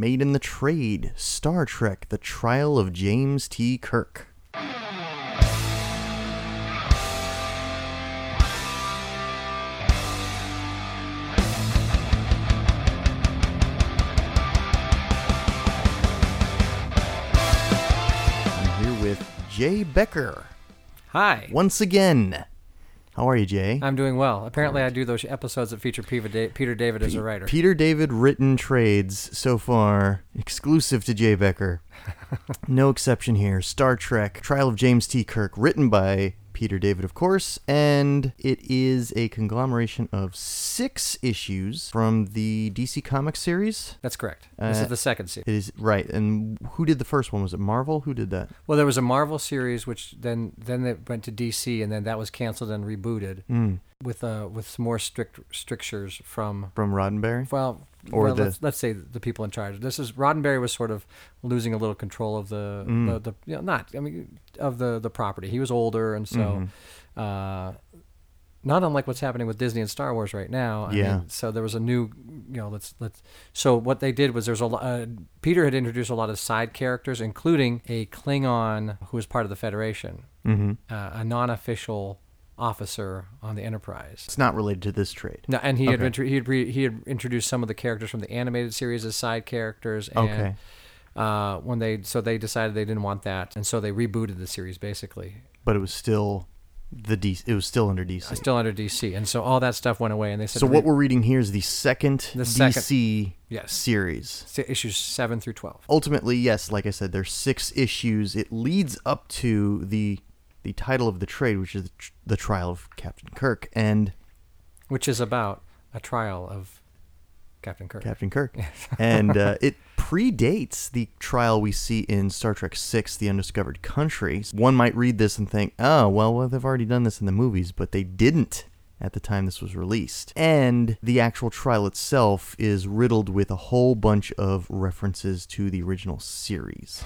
Made in the Trade, Star Trek, The Trial of James T. Kirk. I'm here with Jay Becker. Hi. Once again. How are you, Jay? I'm doing well. Apparently, I do those episodes that feature Peter, da- Peter David as a writer. Peter David written trades so far, exclusive to Jay Becker. no exception here. Star Trek, Trial of James T. Kirk, written by Peter David, of course, and it is a conglomeration of six issues from the DC Comics series. That's correct. This Uh, is the second series. It is right. And who did the first one? Was it Marvel? Who did that? Well, there was a Marvel series, which then then it went to DC, and then that was canceled and rebooted Mm, with uh with some more strict strictures from from Roddenberry? well, Or well, the- let's, let's say the people in charge. This is Roddenberry was sort of losing a little control of the Mm. the, the you know, not I mean of the the property. He was older, and so. Mhm. Uh, not unlike what's happening with Disney and Star Wars right now. I Yeah. mean, so there was a new, you know, let's let's. So what they did was there's a. Uh, Peter had introduced a lot of side characters, including a Klingon who was part of the Federation, hmm uh, a non-official officer on the Enterprise. It's not related to this trade. No, and he had Okay. intro- he had, re- he had introduced some of the characters from the animated series as side characters. And, Okay. Uh, when they so they decided they didn't want that, and so they rebooted the series basically. But it was still the DC. It was still under DC. Still under DC, and so all that stuff went away, and they said So what we're reading here is the second The second- DC Yes. series. se- issues seven through twelve. Ultimately, yes, like I said, there's six issues. It leads up to the the title of the trade, which is the, tr- the trial of Captain Kirk and which is about a trial of Captain Kirk. Captain Kirk, Yes. and uh, it predates the trial we see in Star Trek Six: The Undiscovered Country. One might read this and think, "Oh, well, well, they've already done this in the movies," but they didn't at the time this was released. And the actual trial itself is riddled with a whole bunch of references to the original series.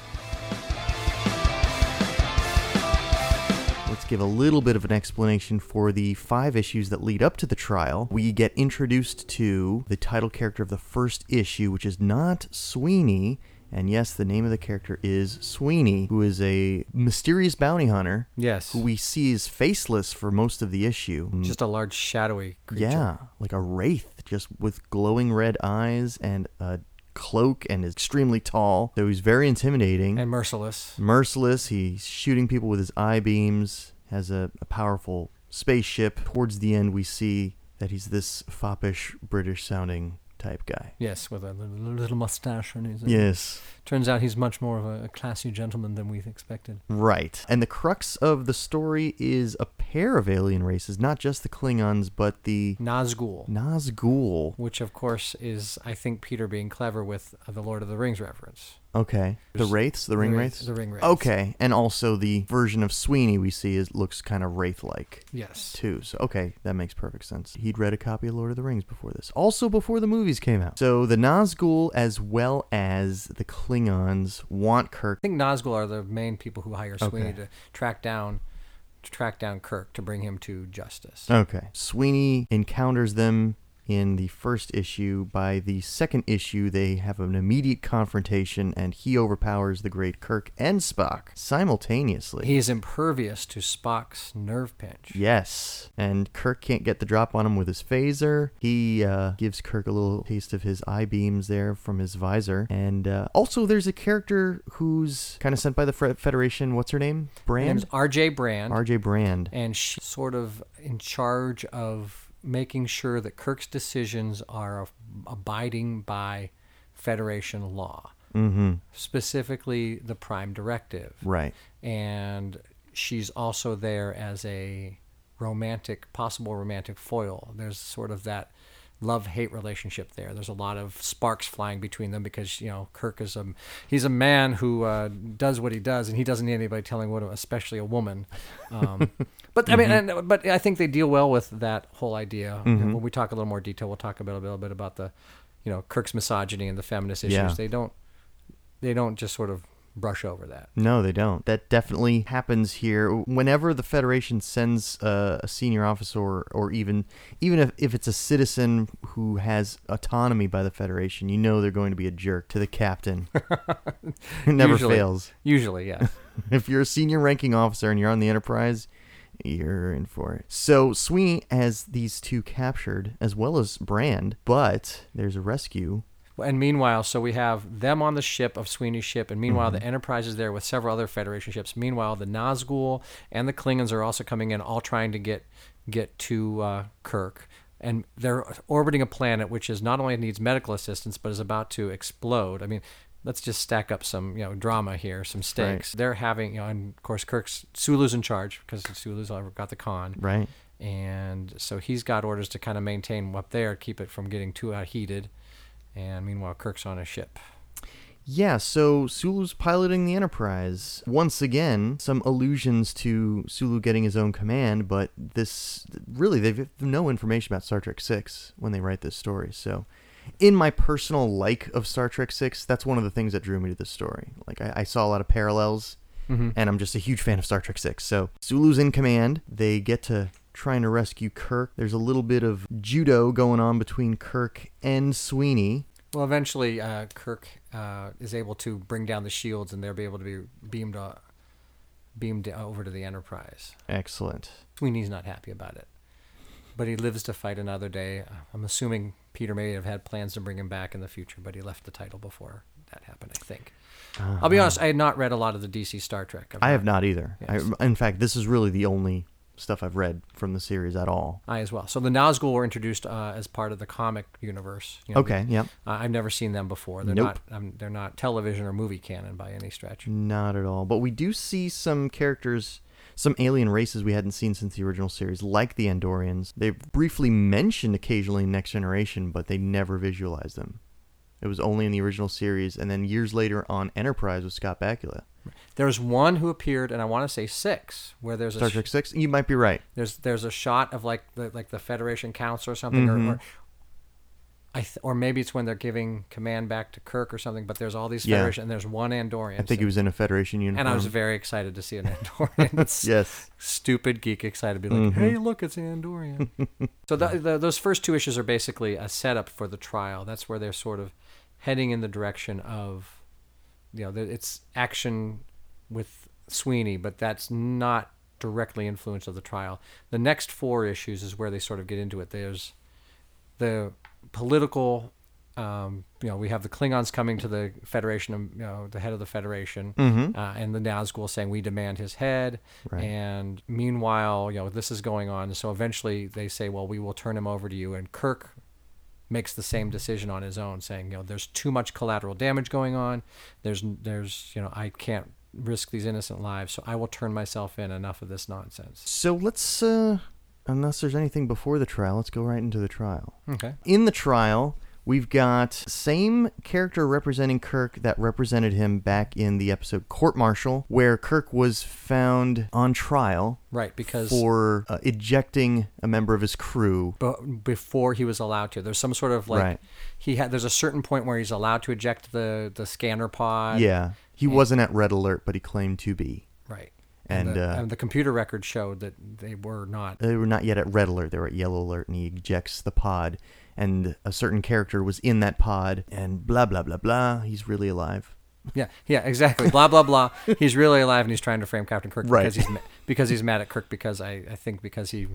Give a little bit of an explanation for the five issues that lead up to the trial. We get introduced to the title character of the first issue, which is not Sweeney. And yes, the name of the character is Sweeney, who is a mysterious bounty hunter yes, who we see is faceless for most of the issue. Mm. just a large shadowy creature. Yeah, like a wraith, just with glowing red eyes and a cloak and is extremely tall. So he's very intimidating and merciless. merciless. He's shooting people with his eye beams. Has a, a powerful spaceship. Towards the end, we see that he's this foppish British-sounding type guy. Yes, with a little, little mustache, and he's a, Yes, Turns out he's much more of a, a classy gentleman than we expected. right. And the crux of the story is a pair of alien races, not just the Klingons, but the Nazgul, Nazgul. which of course is, I think, Peter being clever with uh, the Lord of the Rings reference. Okay, the wraiths, the ring wraiths. The ring wraiths. Okay, and also the version of Sweeney we see is looks kind of wraith-like. Yes. too. So okay, that makes perfect sense. He'd read a copy of Lord of the Rings before this, also before the movies came out. So the Nazgul as well as the Klingons want Kirk. I think Nazgul are the main people who hire Sweeney to track down, to track down Kirk to bring him to justice. Okay, Sweeney encounters them in the first issue. By the second issue, they have an immediate confrontation, and he overpowers the great Kirk and Spock simultaneously. He is impervious to Spock's nerve pinch. Yes, and Kirk can't get the drop on him with his phaser. He uh, gives Kirk a little taste of his eye beams there from his visor, and uh, also there's a character who's kind of sent by the Federation. What's her name? Her name's Brand. R.J. Brand, R.J. Brand. and she's sort of in charge of making sure that Kirk's decisions are abiding by Federation law, Mm-hmm. specifically the Prime Directive. Right. and she's also there as a romantic, possible romantic foil. There's sort of that love hate relationship there. There's a lot of sparks flying between them because you know Kirk is a he's a man who uh, does what he does, and he doesn't need anybody telling what, especially a woman. Um, but I mean, and, but I think they deal well with that whole idea. When we talk a little more detail, we'll talk about a little bit about the you know Kirk's misogyny and the feminist issues. Yeah. They don't they don't just sort of brush over that. No, they don't. That definitely happens here. Whenever the Federation sends uh, a senior officer, or, or even even if, if it's a citizen who has autonomy by the Federation, you know they're going to be a jerk to the captain. it never Usually. fails. Usually, yes. If you're a senior ranking officer and you're on the Enterprise, you're in for it. So Sweeney has these two captured, as well as Brand, but there's a rescue. And meanwhile, so we have them on the ship of Sweeney's ship, and meanwhile Mm-hmm. the Enterprise is there with several other Federation ships. Meanwhile, the Nazgul and the Klingons are also coming in, all trying to get get to uh, Kirk. And they're orbiting a planet which is not only needs medical assistance but is about to explode. I mean, let's just stack up some you know drama here, some stakes. They're having you know, and of course Kirk's Sulu's in charge because Sulu's got the con Right. and so he's got orders to kind of maintain up there, keep it from getting too uh, heated. And meanwhile, Kirk's on a ship. Yeah, so Sulu's piloting the Enterprise. Once again, some allusions to Sulu getting his own command, but this really they've no information about Star Trek 6 when they write this story. So, in my personal like of Star Trek 6, that's one of the things that drew me to this story. Like I, I saw a lot of parallels and I'm just a huge fan of Star Trek 6. So, Sulu's in command. They get to trying to rescue Kirk. There's a little bit of judo going on between Kirk and Sweeney. Well, eventually, uh, Kirk uh, is able to bring down the shields, and they'll be able to be beamed uh, beamed over to the Enterprise. Excellent. Sweeney's not happy about it, but he lives to fight another day. I'm assuming Peter may have had plans to bring him back in the future, but he left the title before that happened. I think. I'll be honest. I had not read a lot of the DC Star Trek. I've I have not either. Yes. I, in fact, this is really the only stuff I've read from the series at all. I as well. So the Nazgul were introduced uh, as part of the comic universe. You know, Okay, yep. Uh, I've never seen them before. They're Nope. not. Um, they're not television or movie canon by any stretch. Not at all. But we do see some characters, some alien races we hadn't seen since the original series, like the Andorians. They've briefly mentioned occasionally in Next Generation, but they never visualized them. It was only in the original series, and then years later on Enterprise with Scott Bakula. There's one who appeared, and I want to say six, where there's a Star sh- Trek Six. You might be right. there's there's a shot of like the like the Federation Council or something, Mm-hmm. or, or I th- or maybe it's when they're giving command back to Kirk or something. But there's all these Yeah. Federation, and there's one Andorian. I think he was in a Federation uniform. and I was very excited to see an Andorian. It's yes. stupid geek excited to be like, Mm-hmm. "Hey, look, it's an Andorian." so the, the, those first two issues are basically a setup for the trial. That's where they're sort of heading in the direction of, you know, it's action with Sweeney, but that's not directly influence of the trial. The next four issues is where they sort of get into it. There's the political. Um, you know, we have the Klingons coming to the Federation, um, you know, the head of the Federation, Mhm. uh, and the Nazgul saying we demand his head. Right. And meanwhile, you know, this is going on. So eventually, they say, well, we will turn him over to you. And Kirk makes the same decision on his own, saying, you know, there's too much collateral damage going on. There's, there's, you know, I can't risk these innocent lives, so I will turn myself in. Enough of this nonsense. So let's, uh, unless there's anything before the trial, let's go right into the trial. Okay. in the trial, we've got same character representing Kirk that represented him back in the episode Court Martial, where Kirk was found on trial Right, because for uh, ejecting a member of his crew. but before he was allowed to, there's some sort of like Right. he had. There's a certain point where he's allowed to eject the the scanner pod. yeah, he wasn't at red alert, but he claimed to be. Right. And, the, uh, and the computer record showed that they were not. They were not yet at red alert; they were at yellow alert, and he ejects the pod. And a certain character was in that pod, and blah blah blah blah. He's really alive. Yeah, yeah, exactly. blah blah blah. He's really alive, and he's trying to frame Captain Kirk Right. because he's ma- because he's mad at Kirk because I, I think because he, you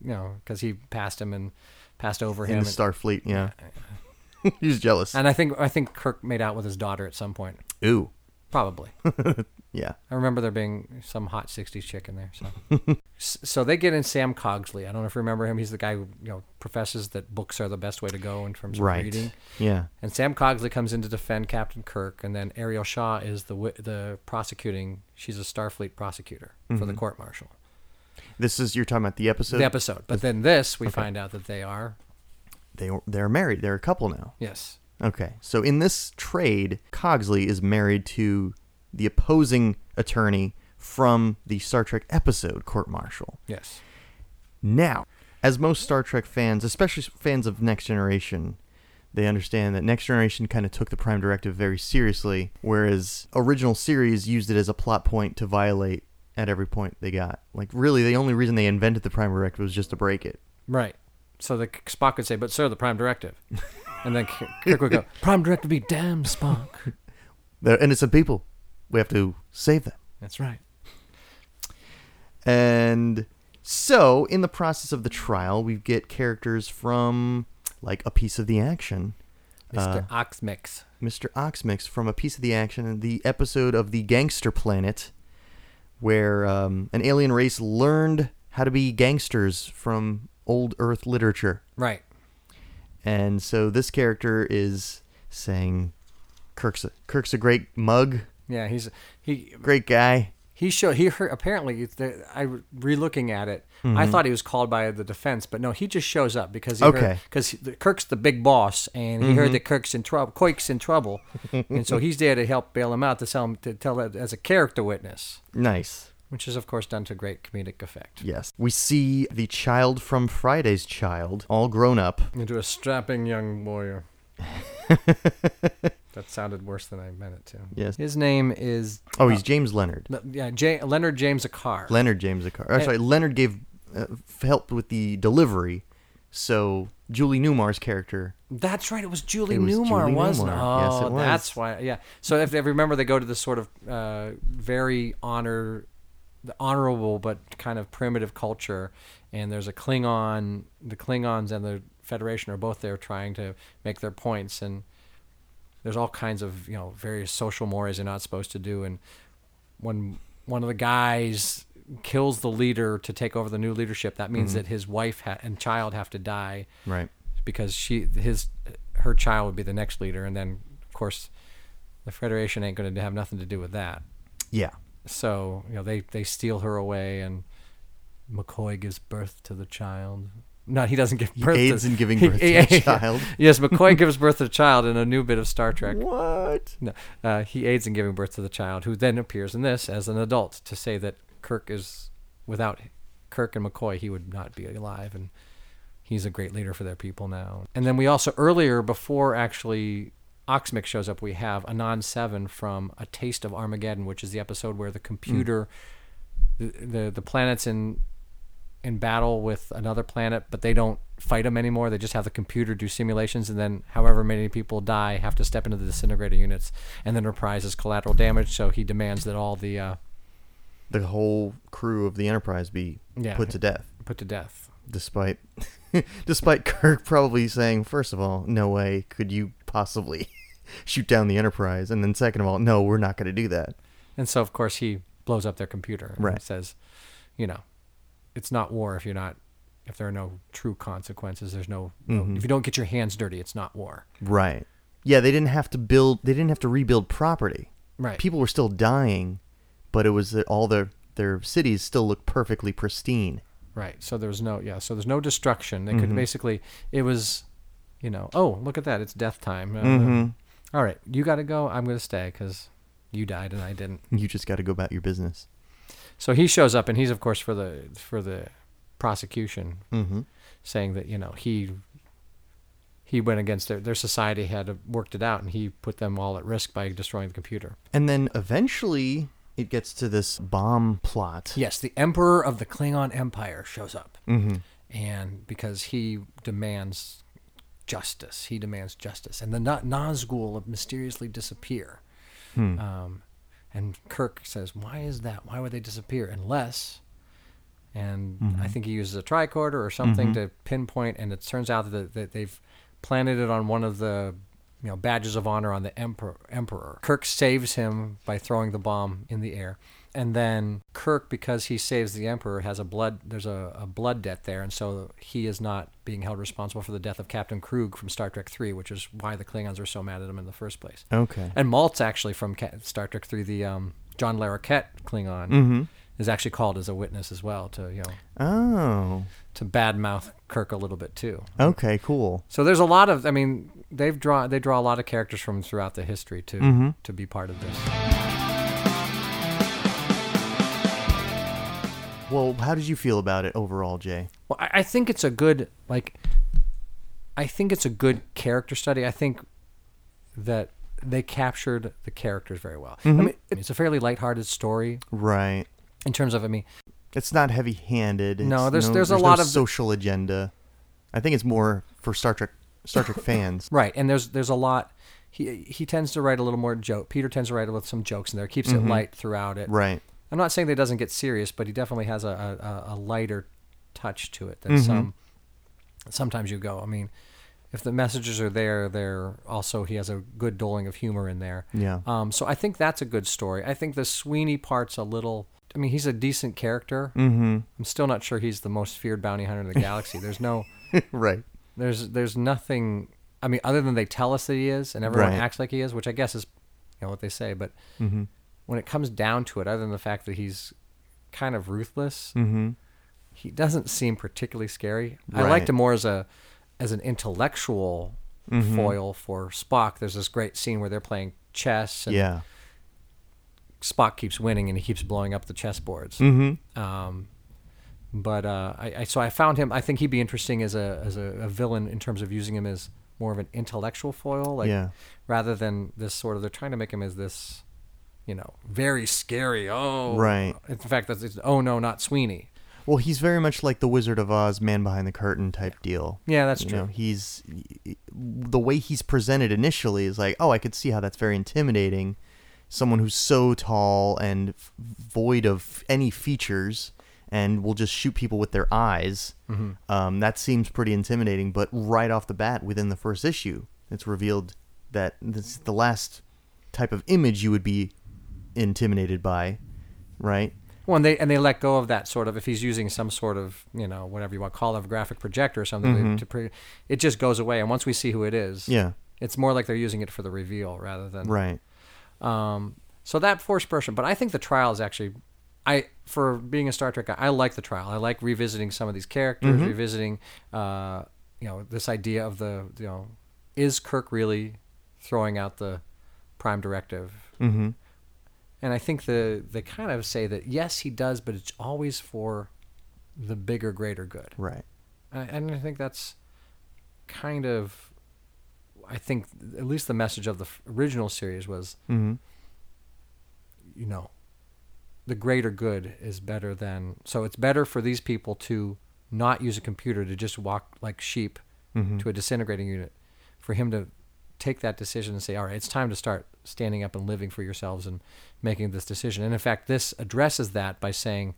know, because he passed him and passed over In him. the and, Starfleet, yeah. He's jealous. and I think I think Kirk made out with his daughter at some point. Ooh, Probably. yeah. I remember there being some hot '60s chick in there. So, so they get in Sam Cogsley. I don't know if you remember him. He's the guy who you know professes that books are the best way to go in terms of Right. reading. Yeah. And Sam Cogsley comes in to defend Captain Kirk, and then Areel Shaw is the the prosecuting. She's a Starfleet prosecutor for the mm-hmm. court martial. This is you're talking about the episode. the episode. But then this, we find out that they are they they're married. They're a couple now. yes, Okay, so in this trade, Cogsley is married to the opposing attorney from the Star Trek episode Court Martial. yes, Now, as most Star Trek fans, especially fans of Next Generation, they understand that Next Generation kind of took the Prime Directive very seriously, whereas original series used it as a plot point to violate at every point they got. Like, really, the only reason they invented the Prime Directive was just to break it. Right. So the Spock could say, "But sir, the Prime Directive," and then Kirk would go, "Prime Directive be damned, Spock." They're innocent people. We have to save them. That's right. And so, in the process of the trial, we get characters from, like, a piece of the action. Mr. Oxmyx. Mr. Oxmyx from a piece of the action, the episode of the Gangster Planet, where um, an alien race learned how to be gangsters from old Earth literature. Right. And so this character is saying, "Kirk's a, Kirk's a great mug, Yeah, he's he great guy." he showed he heard apparently the, I re-looking at it. I mm-hmm. thought he was called by the defense, but no, he just shows up because he Okay. because Kirk's the big boss, and he heard mm-hmm. that Kirk's in trouble. Quake's in trouble, and so he's there to help bail him out to tell him to tell it as a character witness, Nice. Which is of course done to great comedic effect. Yes. We see the child from Friday's Child, all grown up. Into a strapping young warrior. that sounded worse than I meant it to. Yes. His name is Oh, he's James Leonard. Le- yeah J- Leonard James Akaar. Leonard James Akaar. Oh, sorry, Leonard gave uh, helped with the delivery, so Julie Newmar's character. That's right. It was Julie It was Newmar, Julie wasn't it? Newmar. Yes, Oh, it was. that's why. Yeah. So if they remember, they go to this sort of uh, very honor, honorable but kind of primitive culture, and there's a Klingon. The Klingons and the Federation are both there trying to make their points, and there's all kinds of you know various social mores they're not supposed to do, and when one of the guys kills the leader to take over the new leadership, that means Mm-hmm. that his wife ha- and child have to die Right. because she his her child would be the next leader, and then of course the Federation ain't going to have nothing to do with that. Yeah. So you know they they steal her away, and McCoy gives birth to the child. No, he doesn't give birth. aids to, in giving birth to the child. yes, McCoy gives birth to a child in a new bit of Star Trek. What? No, uh, he aids in giving birth to the child, who then appears in this as an adult to say that Kirk is without Kirk and McCoy, he would not be alive, and he's a great leader for their people now. And then we also earlier, before actually Oxmyx shows up, we have Anan Seven from A Taste of Armageddon, which is the episode where the computer, the, the the planet's in in battle with another planet, but they don't fight them anymore. They just have the computer do simulations, and then however many people die have to step into the disintegrator units, and then reprise as collateral damage. So he demands that all the uh, The whole crew of the Enterprise be Yeah. put to death, put to death. despite despite Kirk probably saying, first of all, no way could you possibly shoot down the Enterprise, and then second of all, no, we're not going to do that. And so of course he blows up their computer. And Right. Says, you know, it's not war if you're not. If there are no true consequences, there's no, no. Mhm. If you don't get your hands dirty, it's not war. Right. Yeah, they didn't have to build. They didn't have to rebuild property. Right. People were still dying, but it was that all their their cities still looked perfectly pristine. Right. So there was no yeah. So there's no destruction. They Mm-hmm. could basically it was, you know, oh look at that, it's death time. Uh, Mhm. All right, you got to go. I'm going to stay because you died and I didn't. You just got to go about your business. So he shows up and he's of course for the for the prosecution, Mm-hmm. saying that you know he he went against their their society had worked it out and he put them all at risk by destroying the computer. And then eventually it gets to this bomb plot. Yes, the emperor of the Klingon Empire shows up. Mm-hmm. and because he demands justice, he demands justice, and the Na- Nazgul mysteriously disappear. Hmm. Um, and Kirk says, "Why is that? Why would they disappear? Unless." And Mm-hmm. I think he uses a tricorder or something to pinpoint, and it turns out that, that they've planted it on one of the you know badges of honor on the emperor. Emperor Kirk saves him by throwing the bomb in the air, and then Kirk, because he saves the emperor, has a blood. There's a, a blood debt there, and so he is not being held responsible for the death of Captain Kruge from Star Trek Three, which is why the Klingons are so mad at him in the first place. Okay. And Maltz actually from Ca- Star Trek Three, the um, John Larroquette Klingon. Mm-hmm. Is actually called as a witness as well to you know Oh. to badmouth Kirk a little bit too. Okay. Cool. So there's a lot of I mean they've draw they draw a lot of characters from throughout the history to Mhm. to be part of this. Well, how did you feel about it overall, Jay? Well, I, I think it's a good like. I think it's a good character study. I think that they captured the characters very well. I mm-hmm. mean, it's a fairly lighthearted story Right. in terms of I mean, It's not heavy-handed. No, It's there's- there's a no lot of- social agenda. I think it's more for Star Trek Star Trek fans. right, and there's there's a lot. He he tends to write a little more joke. Peter tends to write with some jokes in there. Keeps it mm-hmm. light throughout it. Right. I'm not saying that it doesn't get serious, but he definitely has a, a, a lighter touch to it than some. Sometimes you go. I mean, if the messages are there, they're also he has a good doling of humor in there. Yeah. Um, so I think that's a good story. I think the Sweeney part's a little. I mean, he's a decent character. Mm-hmm. I'm still not sure he's the most feared bounty hunter in the galaxy. There's no. right. There's there's nothing. I mean, other than they tell us that he is, and everyone Right. acts like he is, which I guess is, you know, what they say. But Mm-hmm. When it comes down to it, other than the fact that he's kind of ruthless, Mm-hmm. he doesn't seem particularly scary. I liked him more as a as an intellectual Mhm. foil for Spock. There's this great scene where they're playing chess, and Yeah. Spock keeps winning, and he keeps blowing up the chessboards. Mm-hmm. Um, but uh, I, I so I found him. I think he'd be interesting as a as a, a villain in terms of using him as more of an intellectual foil, like yeah. rather than this sort of. They're trying to make him as this, you know, very scary. Oh, Right. In fact, that's it's, oh no, not Sweeney. Well, he's very much like the Wizard of Oz, man behind the curtain type deal. Yeah, that's you true. know, he's the way he's presented initially is like, oh, I could see how that's very intimidating. Someone who's so tall and f- void of any features and will just shoot people with their eyes. Mhm. Um, that seems pretty intimidating. But right off the bat, within the first issue, it's revealed that this the last type of image you would be intimidated by, right? Well, and they and they let go of that sort of if he's using some sort of you know whatever you want to call it, a graphic projector or something Mhm. to pre- it just goes away. And once we see who it is, Yeah, it's more like they're using it for the reveal rather than right. Um, so that forced person, but I think the trial is actually, I for being a Star Trek guy, I like the trial. I like revisiting some of these characters, Mhm. revisiting, uh, you know, this idea of the, you know, is Kirk really throwing out the prime directive? Mm-hmm. And I think the they kind of say that yes, he does, but it's always for the bigger, greater good. Right. And and I think that's kind of, I think at least the message of the original series was Mm-hmm. you know, the greater good is better than. So it's better for these people to not use a computer to just walk like sheep Mm-hmm. to a disintegrating unit, for him to take that decision and say, all right, it's time to start standing up and living for yourselves and making this decision. And in fact, this addresses that by saying,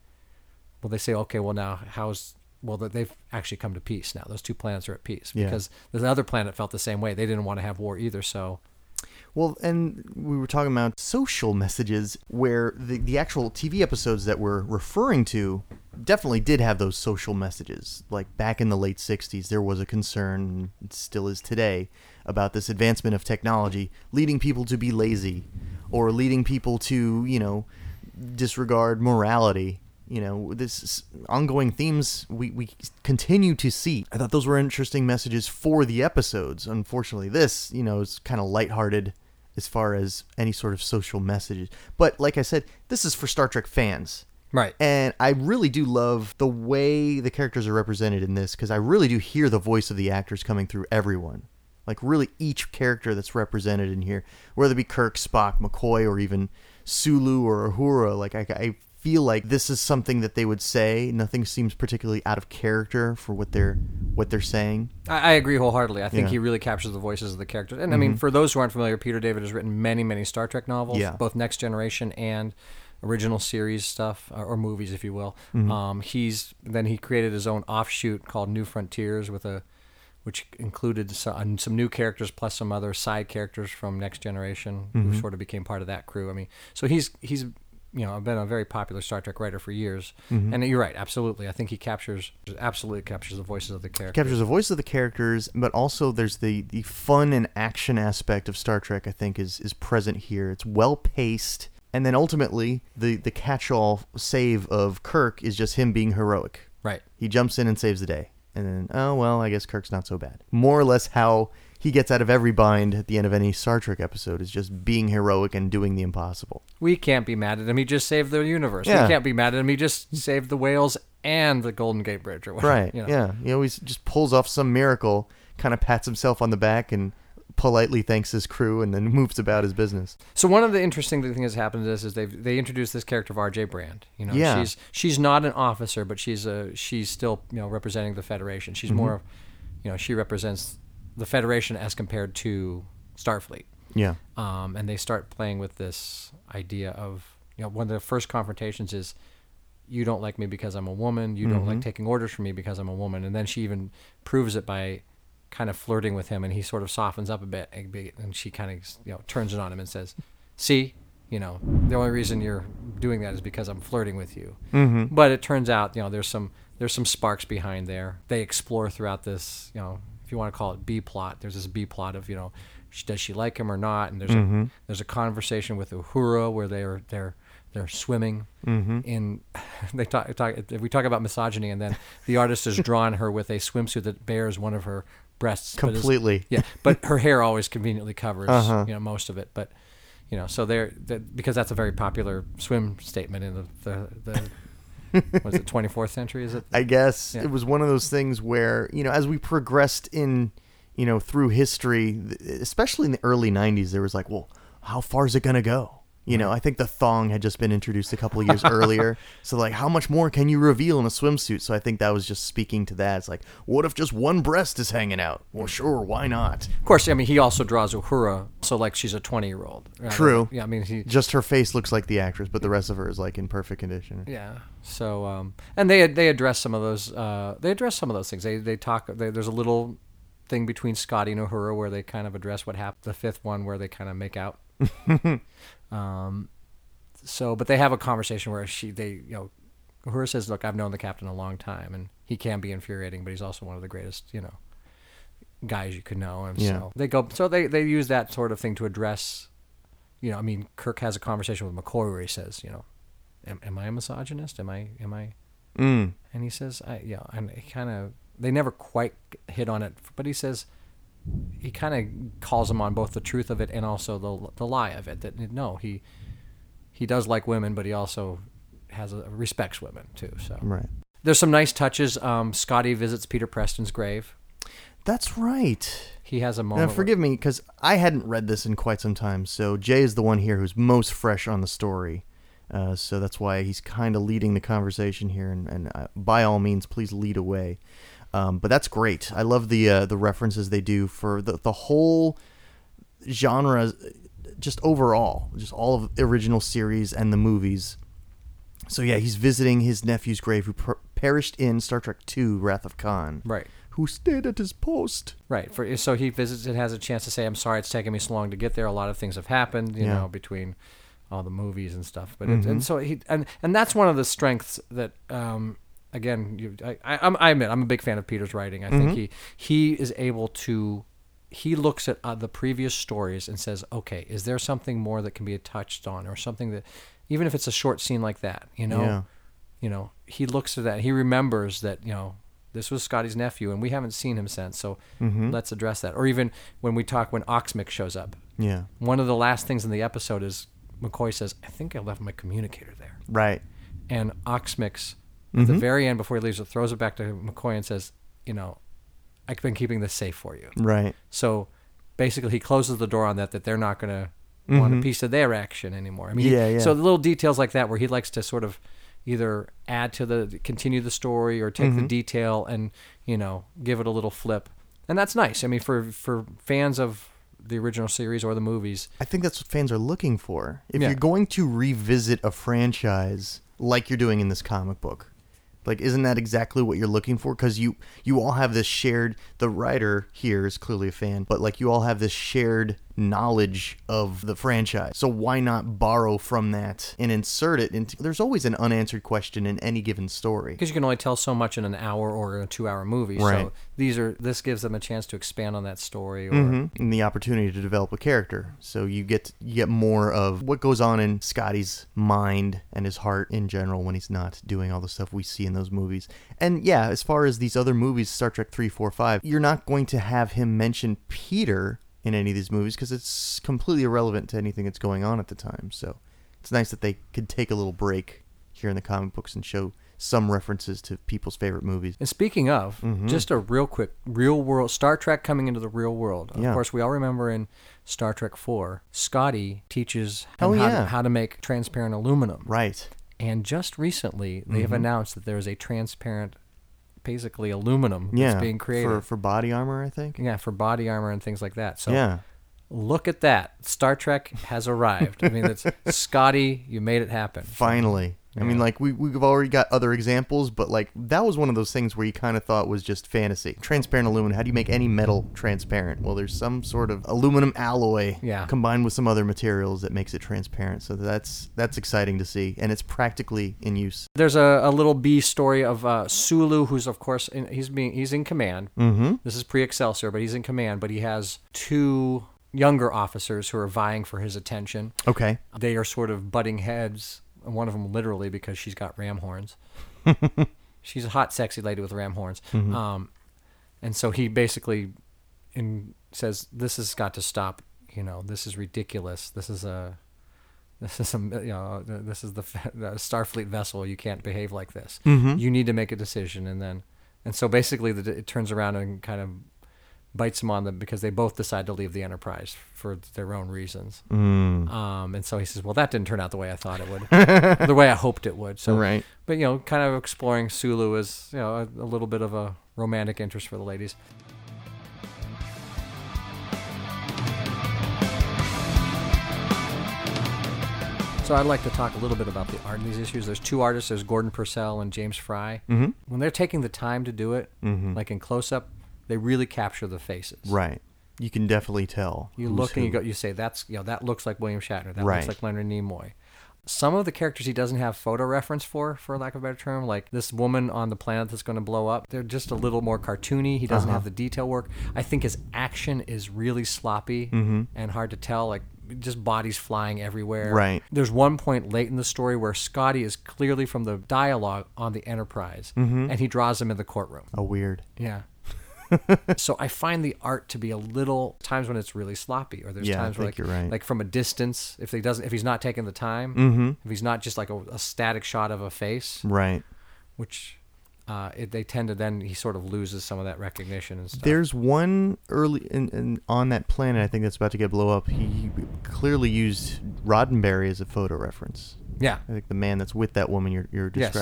well, they say, okay, well, now how's. Well, that they've actually come to peace now. Those two planets are at peace Yeah. because the other planet felt the same way. They didn't want to have war either. So Well, and we were talking about social messages where the, the actual TV episodes that we're referring to definitely did have those social messages. Like back in the late 60s, there was a concern, still is today, about this advancement of technology leading people to be lazy or leading people to, you know, disregard morality. You know, this ongoing themes we, we continue to see. I thought those were interesting messages for the episodes. Unfortunately, this, you know, is kind of lighthearted as far as any sort of social messages. But like I said, this is for Star Trek fans. right, And I really do love the way the characters are represented in this because I really do hear the voice of the actors coming through everyone. Like, really, each character that's represented in here, whether it be Kirk, Spock, McCoy, or even Sulu or Uhura, like, I, I feel like this is something that they would say. Nothing seems particularly out of character for what they're what they're saying. I, I agree wholeheartedly. I think Yeah. Mm-hmm. he really captures the voices of the characters. And I mean, for those who aren't familiar, Peter David has written many, many Star Trek novels, Yeah. both Next Generation and original series stuff uh, or movies, if you will. Mm-hmm. Um, he's then he created his own offshoot called New Frontiers with a which included some, some new characters plus some other side characters from Next Generation Mm-hmm. who sort of became part of that crew. I mean, so he's he's you know I've been a very popular Star Trek writer for years. Mm-hmm. And you're right, absolutely. I think he captures absolutely captures the voices of the characters. captures the voice of the characters, but also there's the the fun and action aspect of Star Trek. I think is is present here. It's well paced, and then ultimately the the catch all save of Kirk is just him being heroic. right. He jumps in and saves the day, and then oh well, I guess Kirk's not so bad. More or less how he gets out of every bind at the end of any Star Trek episode is just being heroic and doing the impossible. We can't be mad at him. He just saved the universe. Yeah. We can't be mad at him. He just saved the whales and the Golden Gate Bridge or whatever. Right. You know. Yeah. He always just pulls off some miracle kind of pats himself on the back and politely thanks his crew and then moves about his business. So one of the interesting things that happened is, is they they introduced this character of R.J. Brand. You know, Yeah. she's she's not an officer, but she's a she's still you know representing the Federation. She's mm-hmm. more, of, you know, she represents the Federation as compared to Starfleet. Yeah. Um, and they start playing with this idea of you know one of the first confrontations is you don't like me because I'm a woman. You don't like taking orders from me because I'm a woman. And then she even proves it by kind of flirting with him, and he sort of softens up a bit, and and she kind of you know turns it on him and says, "See, you know, the only reason you're doing that is because I'm flirting with you." Mm-hmm. But it turns out, you know, there's some there's some sparks behind there. They explore throughout this, you know, if you want to call it B plot. There's this B plot of you know, does she like him or not? And there's Mm-hmm. a there's a conversation with Uhura where they're they're they're swimming Mm-hmm. in. They talk, talk we talk about misogyny, and then the artist has drawn her with a swimsuit that bears one of her breasts but Completely. yeah, but her hair always conveniently covers Uh-huh. you know most of it. But you know, so they're, they because that's a very popular swim statement in the the, the was it 24th century? Is it? I guess Yeah. it was one of those things where you know, as we progressed in, you know, through history, especially in the early '90s, there was like, well, how far is it gonna go? You know, I think the thong had just been introduced a couple of years earlier, so like, how much more can you reveal in a swimsuit? So I think that was just speaking to that. It's like, what if just one breast is hanging out? Well, sure, why not? Of course, I mean he also draws Uhura, so like she's a 20 year old. True. Yeah, I mean he. Just her face looks like the actress, but the rest of her is like in perfect condition. Yeah. So um, and they they address some of those uh, they address some of those things. They they talk. They, there's a little thing between Scotty and Uhura where they kind of address what happened. The fifth one where they kind of make out. um, so, but they have a conversation where she they you know Uhura says, "Look, I've known the captain a long time, and he can be infuriating, but he's also one of the greatest you know guys you could know." And Yeah. so they go. So they they use that sort of thing to address. You know, I mean, Kirk has a conversation with McCoy where he says, you know, am, am I a misogynist? Am I am I? Mm. And he says, I yeah, and he kind of they never quite hit on it, but he says he kind of calls him on both the truth of it and also the the lie of it. That no, he he does like women, but he also has a, respects women too. So Right. there's some nice touches. Um, Scotty visits Peter Preston's grave. That's right. He has a Now, moment. where- forgive me because I hadn't read this in quite some time. So Jay is the one here who's most fresh on the story. Uh, so that's why he's kind of leading the conversation here. And, and uh, by all means, please lead away. Um, but that's great. I love the uh, the references they do for the the whole genre, just overall, just all of the original series and the movies. So yeah, he's visiting his nephew's grave, who per- perished in Star Trek II: Wrath of Khan, right. who stayed at his post. Right. For so he visits and has a chance to say, "I'm sorry, it's taken me so long to get there. A lot of things have happened, you Yeah. know, between all the movies and stuff." But it, and so he and and that's one of the strengths that, um, again, you, I, I, I'm- I admit I'm a big fan of Peter's writing. I think he he is able to. He looks at uh, the previous stories and says, "Okay, is there something more that can be touched on, or something that, even if it's a short scene like that, you know, Yeah. you know, he looks at that. He remembers that, you know, this was Scotty's nephew, and we haven't seen him since. So Mm-hmm. let's address that. Or even when we talk when Oxmic shows up, Yeah. one of the last things in the episode is McCoy says, "I think I left my communicator there," Right. and Oxmic's at the very end before he leaves, it throws it back to McCoy and says, "You know, I've been keeping this safe for you." Right. So basically, he closes the door on that that they're not going to want a piece of their action anymore. I mean, he- Mm-hmm. Yeah, yeah. So the little details like that, where he likes to sort of either add to the continue the story or take Mm-hmm. the detail and you know give it a little flip, and that's nice. I mean, for for fans of the original series or the movies, I think that's what fans are looking for. If Yeah. you're going to revisit a franchise like you're doing in this comic book, like isn't that exactly what you're looking for? Because you you all have this shared. The writer here is clearly a fan, but like you all have this shared knowledge of the franchise. So why not borrow from that and insert it into? There's always an unanswered question in any given story. because you can only tell so much in an hour or a two-hour movie. Right. So these are this gives them a chance to expand on that story. Or Mhm. and the opportunity to develop a character. So you get you get more of what goes on in Scotty's mind and his heart in general when he's not doing all the stuff we see in those movies. And yeah, as far as these other movies, Star Trek three, four, five, you're not going to have him mention Peter in any of these movies because it's completely irrelevant to anything that's going on at the time. So it's nice that they could take a little break here in the comic books and show some references to people's favorite movies. And speaking of, Mm-hmm. just a real quick real world Star Trek coming into the real world. Of Yeah. course, we all remember in Star Trek 4, Scotty teaches him Oh, how, to, how to make transparent aluminum. Right. And just recently, they Mm-hmm. have announced that there is a transparent, basically aluminum Yeah. that's being created. for for body armor, I think. yeah, for body armor and things like that. So yeah. look at that. Star Trek has arrived. I mean, it's Scotty, you made it happen. Finally. I mean, like we we've already got other examples, but like that was one of those things where you kind of thought was just fantasy. Transparent aluminum. How do you make any metal transparent? Well, there's some sort of aluminum alloy Yeah. combined with some other materials that makes it transparent. So that's that's exciting to see, and it's practically in use. There's a, a little B story of uh, Sulu, who's of course in, he's being he's in command. Mm-hmm. This is pre Excelsior, but he's in command. But he has two younger officers who are vying for his attention. Okay. They are sort of butting heads. And One of them literally because she's got ram horns. she's a hot, sexy lady with ram horns. Um, and so he basically in, says, "This has got to stop. You know, this is ridiculous. This is a." This is a you know this is the, the Starfleet vessel. You can't behave like this. Mhm. You need to make a decision, and then and so basically the, it turns around and kind of bites him on them because they both decide to leave the Enterprise for their own reasons. Mm. Um, and so he says, "Well, that didn't turn out the way I thought it would, the way I hoped it would." So, right. but you know, kind of exploring Sulu as you know a, a little bit of a romantic interest for the ladies. So I'd like to talk a little bit about the art in these issues. There's two artists. There's Gordon Purcell and James Fry. Mm-hmm. When they're taking the time to do it, Mhm. like in close up, they really capture the faces. Right. You can definitely tell. You look and you go, you say that's you know that looks like William Shatner. That Right. looks like Leonard Nimoy. Some of the characters he doesn't have photo reference for, for lack of a better term, like this woman on the planet that's going to blow up. They're just a little more cartoony. He doesn't Uh-huh. have the detail work. I think his action is really sloppy Mm-hmm. and hard to tell. Like just bodies flying everywhere. Right. There's one point late in the story where Scotty is clearly from the dialogue on the Enterprise, Mhm. and he draws him in the courtroom. Oh, weird. Yeah. So I find the art to be a little times when it's really sloppy, or there's Yeah, times where like, right. like from a distance, if he doesn't, if he's not taking the time, Mm-hmm. if he's not just like a, a static shot of a face, Right. which uh, it, they tend to then he sort of loses some of that recognition and stuff. There's one early in, in, on that planet. I think that's about to get blow up. He clearly used Roddenberry as a photo reference. yeah, I think the man that's with that woman you're, you're Yes.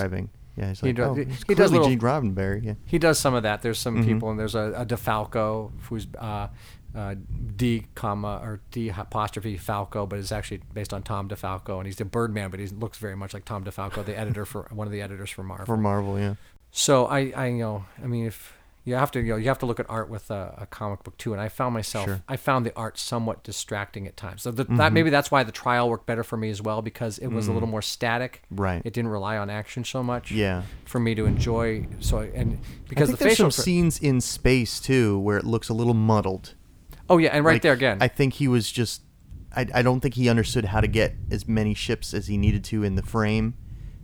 Yeah, he's He like, oh, he- he's he does little- Gene Roddenberry. Yeah. he does some of that. There's some Mhm. people, and there's a, a DeFalco who's uh, uh, D comma or D apostrophe Falco, but it's actually based on Tom DeFalco, and he's the Birdman, but he looks very much like Tom DeFalco, the editor for one of the editors for Marvel. For Marvel, yeah. So I, I you know, I mean, if you have to, you know, you have to look at art with a, a comic book too. And I found myself, Sure. I found the art somewhat distracting at times. So the, Mm-hmm. that maybe that's why the trial worked better for me as well because it was a little more static. Right. It didn't rely on action so much. Mm. Yeah. For me to enjoy, so and because the there's facial, some scenes in space too where it looks a little muddled. oh yeah, and right Like, there again, I think he was just. I, I don't think he understood how to get as many ships as he needed to in the frame,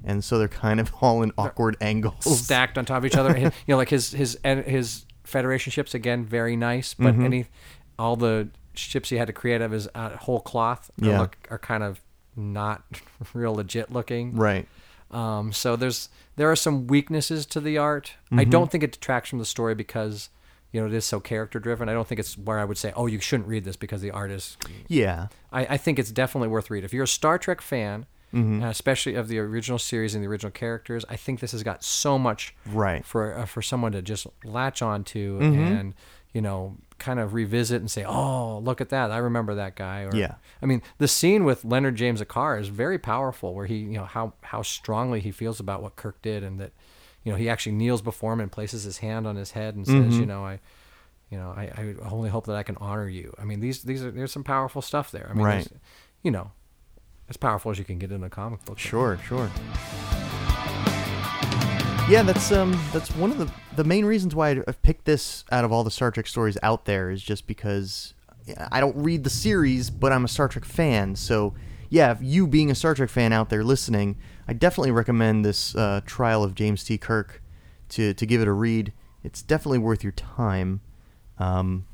and so they're kind of all in awkward angles. stacked on top of each other. you know, like his his his Federation ships again, very nice, but Mhm. any all the ships he had to create out of his uh, whole cloth are, Yeah. look, are kind of not real legit looking. Right. Um, so there's there are some weaknesses to the art. I don't think it detracts from the story because you know it is so character driven. I don't think it's where I would say, oh, you shouldn't read this because the art is. Yeah. I, I think it's definitely worth reading. If you're a Star Trek fan, Mhm. uh, especially of the original series and the original characters, I think this has got so much Right. for uh, for someone to just latch onto Mhm. and you know kind of revisit and say, "Oh, look at that! I remember that guy." Or, Yeah. I mean, the scene with Leonard James Akaar is very powerful, where he you know how how strongly he feels about what Kirk did, and that you know he actually kneels before him and places his hand on his head and says, Mhm. "You know, I." You know, I, I only hope that I can honor you. I mean, these these are there's some powerful stuff there. I mean, Right. you know, as powerful as you can get in a comic book. Sure, sure. Yeah, that's um that's one of the the main reasons why I've picked this out of all the Star Trek stories out there is just because I don't read the series, but I'm a Star Trek fan. So yeah, you being a Star Trek fan out there listening, I definitely recommend this uh, trial of James T. Kirk to to give it a read. It's definitely worth your time. Um,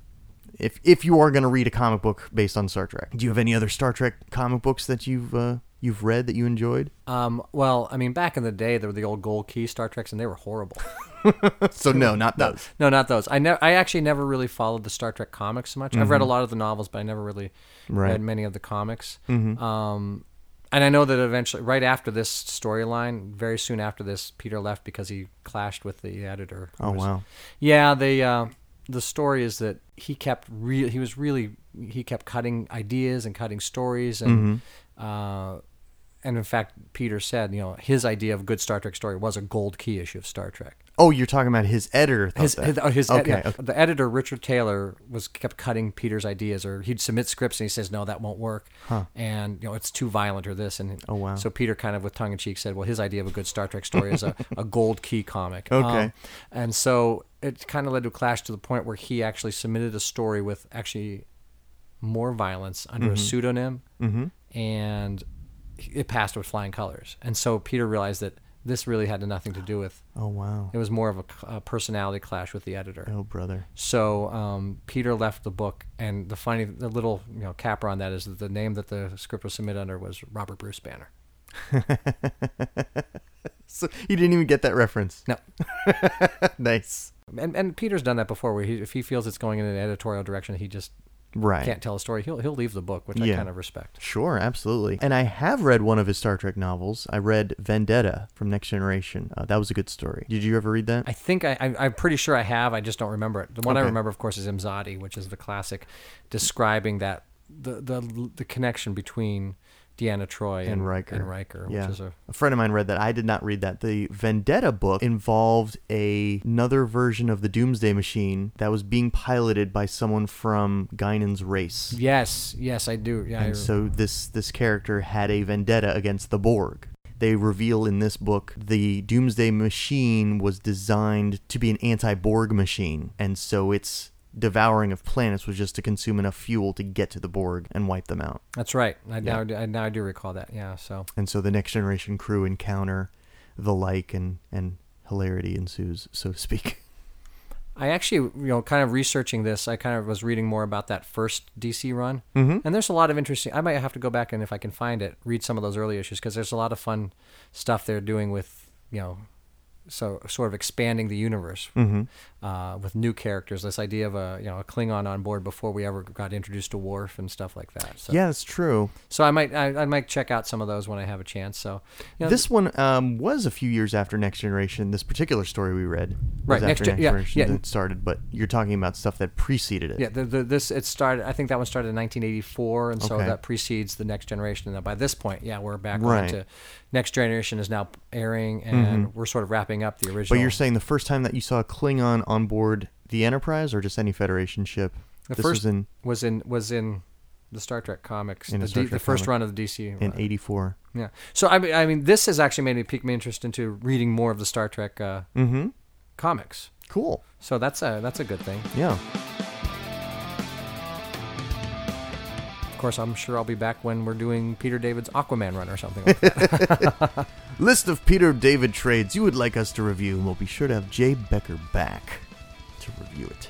if if you are going to read a comic book based on Star Trek, do you have any other Star Trek comic books that you've uh, you've read that you enjoyed? Um, well, I mean, back in the day, there were the old gold key Star Treks, and they were horrible. So no, not those. no, not those. I never. I actually never really followed the Star Trek comics so much. I've read a lot of the novels, but I never really Mm-hmm. Right. Mm-hmm. read many of the comics. Um, and I know that eventually, right after this storyline, very soon after this, Peter left because he clashed with the editor. Oh was- wow. Yeah, the uh, the story is that he kept real. he was really he kept cutting ideas and cutting stories and Mm-hmm. uh, and in fact Peter said you know his idea of a good Star Trek story was a gold key issue of Star Trek. Oh, you're talking about his editor. His that. his, his ed- okay, yeah, okay. the editor Richard Taylor was kept cutting Peter's ideas or he'd submit scripts and he says no that won't work huh. and you know it's too violent or this and Oh, wow. so Peter kind of with tongue in cheek said well his idea of a good Star Trek story is a, a gold key comic Um, Okay. and so it kind of led to a clash to the point where he actually submitted a story with actually more violence under a pseudonym and it passed with flying colors and so Peter realized that this really had nothing to do with Oh wow. it was more of a, a personality clash with the editor Oh brother. so um, Peter left the book, and the funny, the little you know capper on that is that the name that the script was submitted under was Robert Bruce Banner. So you didn't even get that reference. No, nice. and and Peter's done that before, where he, if he feels it's going in an editorial direction, he just Right. can't tell a story. He'll he'll leave the book, which I kind of respect. Sure, absolutely. And I have read one of his Star Trek novels. I read Vendetta from Next Generation. Uh, that was a good story. Did you ever read that? I think I, I I'm pretty sure I have. I just don't remember it. The one I remember, of course, is Imzadi, which is the classic, describing that the the the connection between Deanna Troi and, And Riker. and Riker, yeah. which is a a friend of mine read that. I did not read that. The Vendetta book involved a, another version of the Doomsday Machine that was being piloted by someone from Guinan's race. yes, yes, I do. Yeah, I, and so this this character had a vendetta against the Borg. They reveal in this book the Doomsday Machine was designed to be an anti-Borg machine, and so its devouring of planets was just to consume enough fuel to get to the Borg and wipe them out. That's right. I, now, I, now I do recall that. Yeah. So And so the next generation crew encounter the like, and and hilarity ensues, so to speak. I actually, you know, kind of researching this, I kind of was reading more about that first DC run, Mm-hmm. and there's a lot of interesting. I might have to go back and if I can find it, read some of those early issues because there's a lot of fun stuff they're doing with, you know, so sort of expanding the universe Mm-hmm. uh, with new characters. This idea of a you know a Klingon on board before we ever got introduced to Worf and stuff like that. So, Yeah, it's true. So I might I, I might check out some of those when I have a chance. So you know, This one um, was a few years after Next Generation. This particular story we read was Right, Next Gen- Next Generation yeah. that started, but you're talking about stuff that preceded it. Yeah, the, the, this it started. I think that one started in 1984, and so Okay. that precedes the next generation. And by this point, yeah, we're back Right. on to next generation is now airing, and we're sort of wrapping up the original. Mm-hmm. But you're saying the first time that you saw a Klingon on board the Enterprise, or just any Federation ship? the this first was in was in was in the Star Trek comics, In the, D- the first run of the DC. in '84. Yeah. So I mean, I mean, this has actually made me pique my interest into reading more of the Star Trek uh, Mm-hmm. comics. Cool. So that's a that's a good thing. Yeah. Course, I'm sure I'll be back when we're doing Peter David's Aquaman run or something. Like that. List of Peter David trades you would like us to review, and we'll be sure to have Jay Becker back to review it.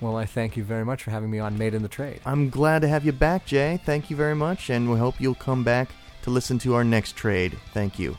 well, I thank you very much for having me on Made in the Trade. I'm glad to have you back, Jay. Thank you very much, and we hope you'll come back to listen to our next trade. Thank you.